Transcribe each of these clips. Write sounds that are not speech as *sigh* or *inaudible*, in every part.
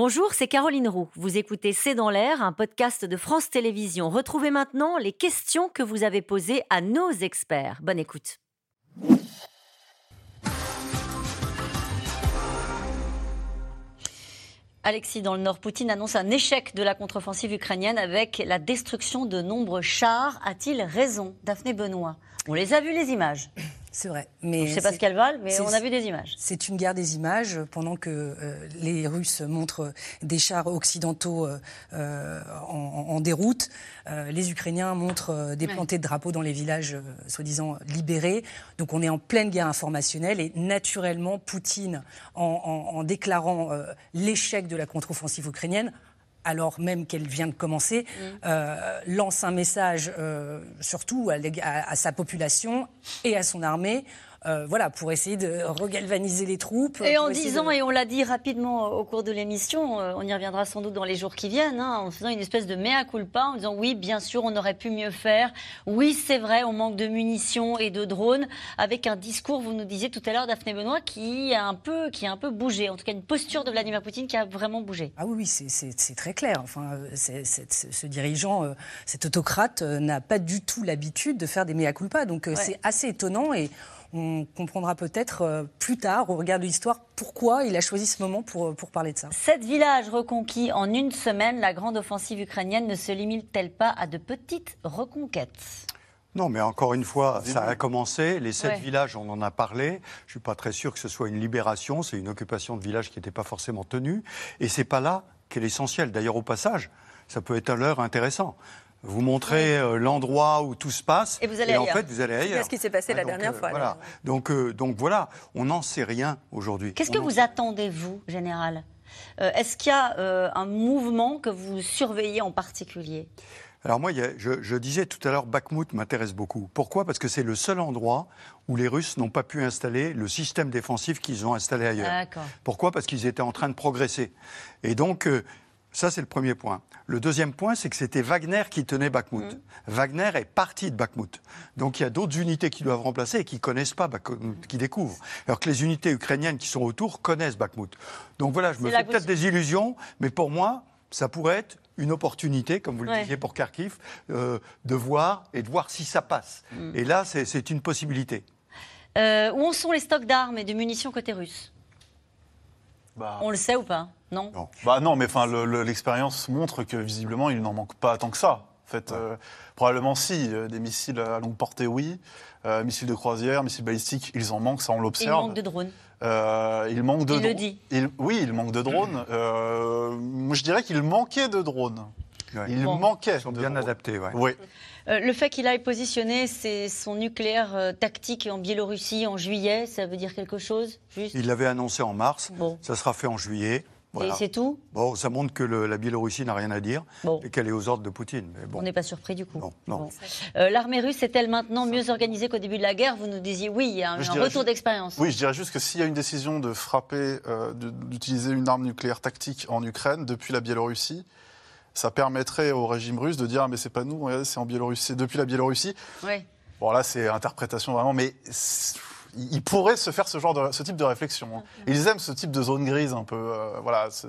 Bonjour, c'est Caroline Roux. Vous écoutez C'est dans l'air, un podcast de France Télévisions. Retrouvez maintenant les questions que vous avez posées à nos experts. Bonne écoute. Alexis, dans le Nord, Poutine annonce un échec de la contre-offensive ukrainienne avec la destruction de nombreux chars. A-t-il raison Daphné Benoît? On les a vus les images. C'est vrai. Mais je ne sais pas ce qu'elles valent, mais on a vu des images. C'est une guerre des images pendant que euh, les Russes montrent des chars occidentaux euh, euh, en, déroute. les Ukrainiens montrent des plantées de drapeaux dans les villages soi-disant libérés. Donc on est en pleine guerre informationnelle et naturellement, Poutine, en déclarant l'échec de la contre-offensive ukrainienne, alors même qu'elle vient de commencer, mm. euh, lance un message euh, surtout à, sa population et à son armée euh, voilà, pour essayer de regalvaniser les troupes. Et en disant, et on l'a dit rapidement au cours de l'émission, euh, on y reviendra sans doute dans les jours qui viennent, hein, en faisant une espèce de mea culpa, en disant oui, bien sûr, on aurait pu mieux faire. Oui, c'est vrai, on manque de munitions et de drones, avec un discours, vous nous disiez tout à l'heure, Daphné Benoît, qui a un peu, qui a un peu bougé. En tout cas, une posture de Vladimir Poutine qui a vraiment bougé. Ah oui, oui, c'est très clair. Enfin, euh, ce dirigeant, cet autocrate, n'a pas du tout l'habitude de faire des mea culpa. Donc c'est assez étonnant et on comprendra peut-être euh, plus tard, au regard de l'histoire, pourquoi il a choisi ce moment pour, euh, pour parler de ça. Sept villages reconquis en une semaine, la grande offensive ukrainienne ne se limite-t-elle pas à de petites reconquêtes? Non, mais encore une fois, ça a commencé. Les sept villages, on en a parlé. Je ne suis pas très sûr que ce soit une libération. C'est une occupation de villages qui n'était pas forcément tenue. Et c'est pas là qu'est l'essentiel. D'ailleurs, au passage, ça peut être un leurre intéressant vous montrez euh, l'endroit où tout se passe. Et vous allez en fait, vous allez ailleurs. C'est ce qui s'est passé la dernière euh, fois. Voilà. Donc, euh, donc voilà, on n'en sait rien aujourd'hui. Qu'est-ce que vous attendez, vous, général? Est-ce qu'il y a un mouvement que vous surveillez en particulier? Alors moi, je, je, disais tout à l'heure, Bakhmut m'intéresse beaucoup. Pourquoi? Parce que c'est le seul endroit où les Russes n'ont pas pu installer le système défensif qu'ils ont installé ailleurs. Pourquoi? Parce qu'ils étaient en train de progresser. Et donc, ça, c'est le premier point. Le deuxième point, c'est que c'était Wagner qui tenait Bakhmut. Mm. Wagner est parti de Bakhmut. Donc il y a d'autres unités qui doivent remplacer et qui ne connaissent pas Bakhmut, qui découvrent. Alors que les unités ukrainiennes qui sont autour connaissent Bakhmut. Donc voilà, je me fais peut-être des illusions, mais pour moi, ça pourrait être une opportunité, comme vous le disiez pour Kharkiv, euh, de voir et de voir si ça passe. Mm. Et là, c'est une possibilité. Euh, où en sont les stocks d'armes et de munitions côté russe? Bah. On le sait ou pas? Non, Bah non, mais enfin, l'expérience montre que visiblement, il n'en manque pas tant que ça. En fait, euh, probablement si. Euh, des missiles à longue portée, oui. Euh, missiles de croisière, missiles balistiques, ils en manquent, ça on l'observe. Il manque de drones. il manque de. Il le dit. oui, il manque de drones. moi, je dirais qu'il manquait de drones. Il manquait. Ils sont bien adaptés, ouais. Oui. Le fait qu'il aille positionner son nucléaire tactique en Biélorussie en juillet, ça veut dire quelque chose juste? Il l'avait annoncé en mars. Bon. Ça sera fait en juillet. Et c'est tout? Bon, ça montre que la Biélorussie n'a rien à dire et qu'elle est aux ordres de Poutine. On n'est pas surpris du coup. Non, euh, L'armée russe est-elle maintenant mieux organisée qu'au début de la guerre? Vous nous disiez oui, il y a un, retour d'expérience. Oui, je dirais juste que s'il y a une décision de frapper, euh, d'utiliser une arme nucléaire tactique en Ukraine depuis la Biélorussie, ça permettrait au régime russe de dire ah, mais c'est pas nous, c'est en Biélorussie, depuis la Biélorussie. Oui. Bon là c'est interprétation vraiment, mais ils pourraient se faire ce genre de, ce type de réflexion. Hein. Ils aiment ce type de zone grise un peu. Euh, voilà, c'est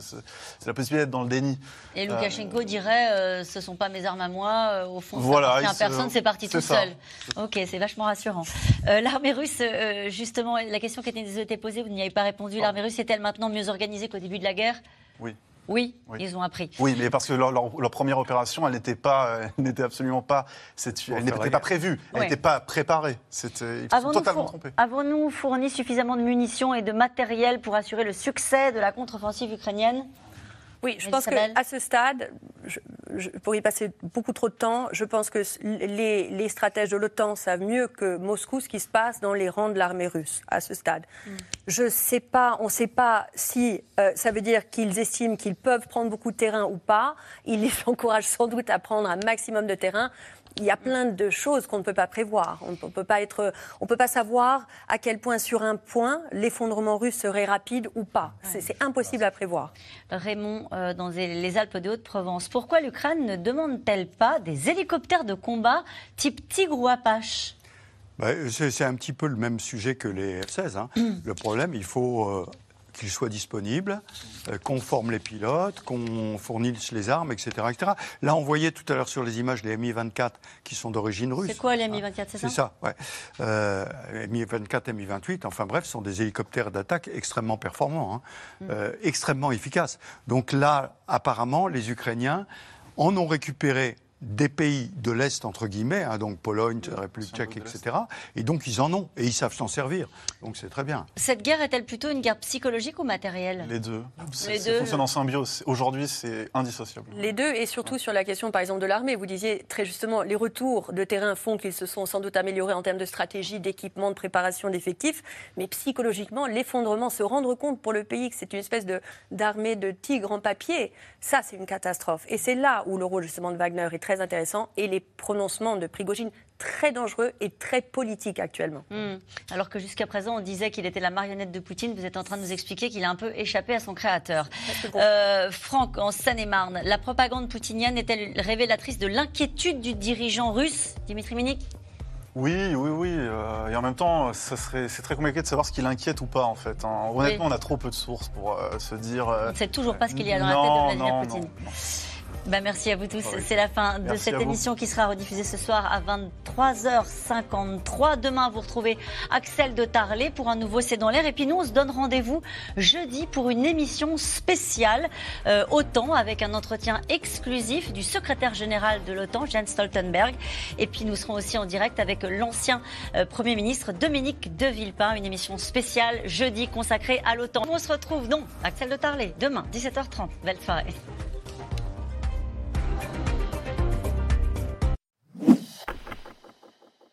la possibilité d'être dans le déni. Et Loukachenko dirait euh, ce sont pas mes armes à moi. Euh, au fond, voilà, ça personne, c'est parti tout seul. Ok, c'est vachement rassurant. L'armée russe, justement, la question qui a été posée, vous n'y avez pas répondu. L'armée russe est-elle maintenant mieux organisée qu'au début de la guerre? Oui. Oui, ils ont appris. Oui, mais parce que leur, première opération, elle n'était pas, n'était absolument pas, elle n'était pas prévue, elle n'était pas préparée. C'était totalement trompé. Avons-nous fourni suffisamment de munitions et de matériel pour assurer le succès de la contre-offensive ukrainienne? Oui, je pense qu'à ce stade, je, pour y passer beaucoup trop de temps, je pense que les, stratèges de l'OTAN savent mieux que Moscou ce qui se passe dans les rangs de l'armée russe à ce stade. Mm. Je sais pas, on ne sait pas si euh, ça veut dire qu'ils estiment qu'ils peuvent prendre beaucoup de terrain ou pas. Ils les *laughs* encouragent sans doute à prendre un maximum de terrain il y a plein de choses qu'on ne peut pas prévoir. On ne peut pas être, on peut pas savoir à quel point sur un point l'effondrement russe serait rapide ou pas. C'est impossible à prévoir. Raymond, euh, dans les Alpes de Haute-Provence, pourquoi l'Ukraine ne demande-t-elle pas des hélicoptères de combat type Tigre ou Apache? Bah, C'est un petit peu le même sujet que les F-16. Hein. *clears throat* le problème, il faut euh, qu'il soit disponible, euh, qu'on forme les pilotes, qu'on fournisse les armes, etc., etc. Là, on voyait tout à l'heure sur les images les Mi-24 qui sont d'origine russe. C'est quoi les Mi-24, c'est ça ça, ouais. Euh, Mi-24 et Mi-28, enfin bref, sont des hélicoptères d'attaque extrêmement performants, hein. mm. euh, extrêmement efficaces. Donc là, apparemment, les Ukrainiens en ont récupéré des pays de l'Est, entre guillemets, hein, donc Pologne, République tchèque, etc. Et donc ils en ont et ils savent s'en servir. Donc c'est très bien. Cette guerre est-elle plutôt une guerre psychologique ou matérielle? Les deux. Les deux. Ça fonctionne en symbiose. Aujourd'hui, c'est indissociable. Les deux, et surtout sur la question, par exemple, de l'armée. Vous disiez très justement, les retours de terrain font qu'ils se sont sans doute améliorés en termes de stratégie, d'équipement, de préparation d'effectifs. Mais psychologiquement, l'effondrement, se rendre compte pour le pays que c'est une espèce d'armée de, de tigres en papier, ça, c'est une catastrophe. Et c'est là où le rôle justement de Wagner est très très intéressant et les prononcements de Prigogine très dangereux et très politiques actuellement. Hmm. Alors que jusqu'à présent, on disait qu'il était la marionnette de Poutine. Vous êtes en train de nous expliquer qu'il a un peu échappé à son créateur. Euh, Franck, en Seine-et-Marne, la propagande poutinienne est-elle révélatrice de l'inquiétude du dirigeant russe, Dimitri Minik oui, oui, oui. Euh, et en même temps, ça serait, c'est très compliqué de savoir ce qui l'inquiète ou pas, en fait. Hein. Honnêtement, on a trop peu de sources pour euh, se dire. on ne sait toujours pas ce qu'il y a dans la tête de Vladimir Poutine. Non, bah, merci à vous tous. C'est la fin de cette émission qui sera rediffusée ce soir à 23h53. Demain, vous retrouvez Axel de Tarlet pour un nouveau C'est dans l'air. Et puis nous, on se donne rendez-vous jeudi pour une émission spéciale euh, OTAN avec un entretien exclusif du secrétaire général de l'OTAN, Jens Stoltenberg. Et puis nous serons aussi en direct avec l'ancien euh, Premier ministre Dominique de Villepin, une émission spéciale jeudi consacrée à l'OTAN. On se retrouve, non, Axel de Tarlet, demain, 17h30. Belle soirée.